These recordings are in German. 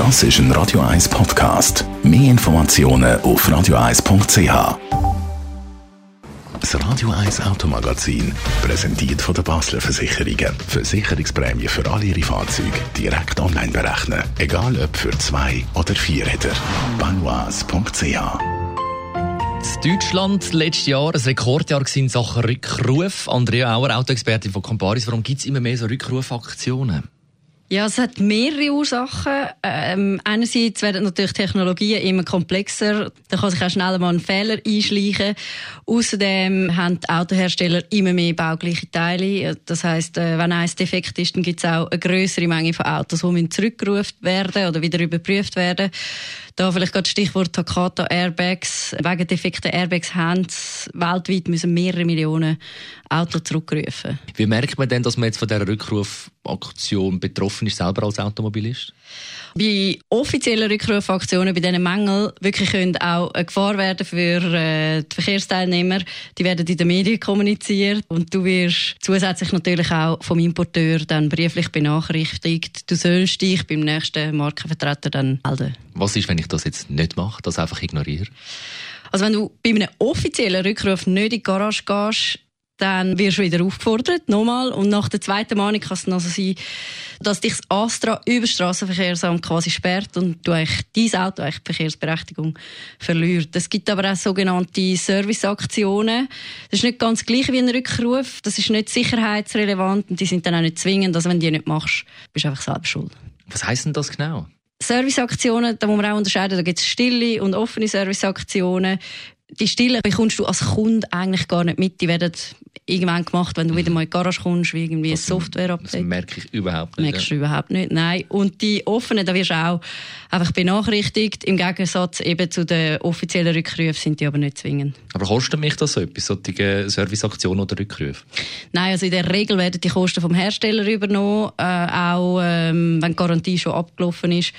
Das ist ein Radio 1 Podcast. Mehr Informationen auf radio1.ch. Das Radio 1 Automagazin, präsentiert von der Basler Versicherungen. Versicherungsprämie für alle Ihre Fahrzeuge direkt online berechnen. Egal ob für zwei oder vier Räder. Banois.ch in Deutschland letztes Jahr ein Rekordjahr in Sachen Rückruf. Andrea Auer, Autoexpertin von Comparis. Warum gibt es immer mehr so Rückrufaktionen? Ja, es hat mehrere Ursachen. Ähm, einerseits werden natürlich Technologien immer komplexer. Da kann sich auch schneller mal ein Fehler einschleichen. Außerdem haben die Autohersteller immer mehr baugleiche Teile. Das heißt, äh, wenn eins defekt ist, dann gibt es auch eine größere Menge von Autos, die zurückgerufen werden oder wieder überprüft werden. Da vielleicht gerade Stichwort Takata Airbags. Wegen defekten Airbags haben weltweit müssen mehrere Millionen Autos zurückrufen. Wie merkt man denn, dass man jetzt von dieser Rückrufaktion betroffen ist, selber als Automobilist? Bei offiziellen Rückrufaktionen, bei diesen Mängeln, wirklich können auch eine Gefahr werden für äh, die Verkehrsteilnehmer. Die werden in den Medien kommuniziert und du wirst zusätzlich natürlich auch vom Importeur dann brieflich benachrichtigt. Du sollst dich beim nächsten Markenvertreter dann melden. Was ist, wenn ich das jetzt nicht mache, das einfach ignoriere? Also wenn du bei einem offiziellen Rückruf nicht in die Garage gehst, dann wirst du wieder aufgefordert, nochmal. Und nach der zweiten Mahnung kann es dann also sein, dass dich das Astra über das Strassenverkehrsamt quasi sperrt und du eigentlich dein Auto eigentlich die Verkehrsberechtigung verliert. Es gibt aber auch sogenannte Serviceaktionen. Das ist nicht ganz gleich wie ein Rückruf. Das ist nicht sicherheitsrelevant und die sind dann auch nicht zwingend. Also wenn du die nicht machst, bist du einfach selber schuld. Was heisst denn das genau? Serviceaktionen, da muss man auch unterscheiden, da gibt es stille und offene Serviceaktionen die Stille bekommst du als Kunde eigentlich gar nicht mit. Die werden irgendwann gemacht, wenn du wieder mal in die Garage kommst, wie irgendwie das, ein Software-Update. Das merke ich überhaupt nicht. Merkst du ja. überhaupt nicht, nein. Und die offenen, da wirst du auch einfach benachrichtigt. Im Gegensatz eben zu den offiziellen Rückrufen sind die aber nicht zwingend. Aber kostet mich das so etwas, solche Serviceaktionen oder Rückrufe? Nein, also in der Regel werden die Kosten vom Hersteller übernommen, äh, auch ähm, wenn die Garantie schon abgelaufen ist.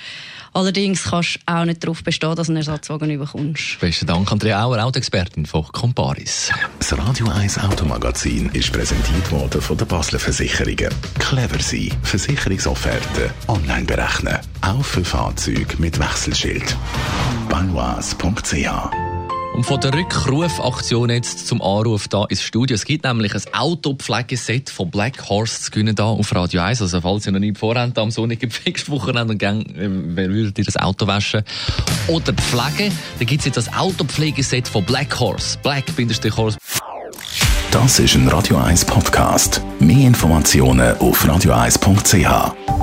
Allerdings kannst du auch nicht darauf bestehen, dass du einen Ersatzwagen bekommst. Besten Dank, Andrea Auer, Autoexpertin von Comparis. Das Radio 1 Automagazin ist präsentiert worden von der Basler Versicherungen. Clever sein. Versicherungsofferte online berechnen. Auch für Fahrzeuge mit Wechselschild. Banois.ch und von der Rückrufaktion jetzt zum Anruf da ins Studio. Es gibt nämlich ein Autopflegeset von Black Horse zu gewinnen da auf Radio 1. Also falls ihr noch nie vorhabt am sonnigen Pfingstwochenende und gerne äh, würdet ihr das Auto waschen oder pflegen, dann gibt es jetzt das Autopflegeset von Black Horse. Black-Horse. Das ist ein Radio 1 Podcast. Mehr Informationen auf radio1.ch.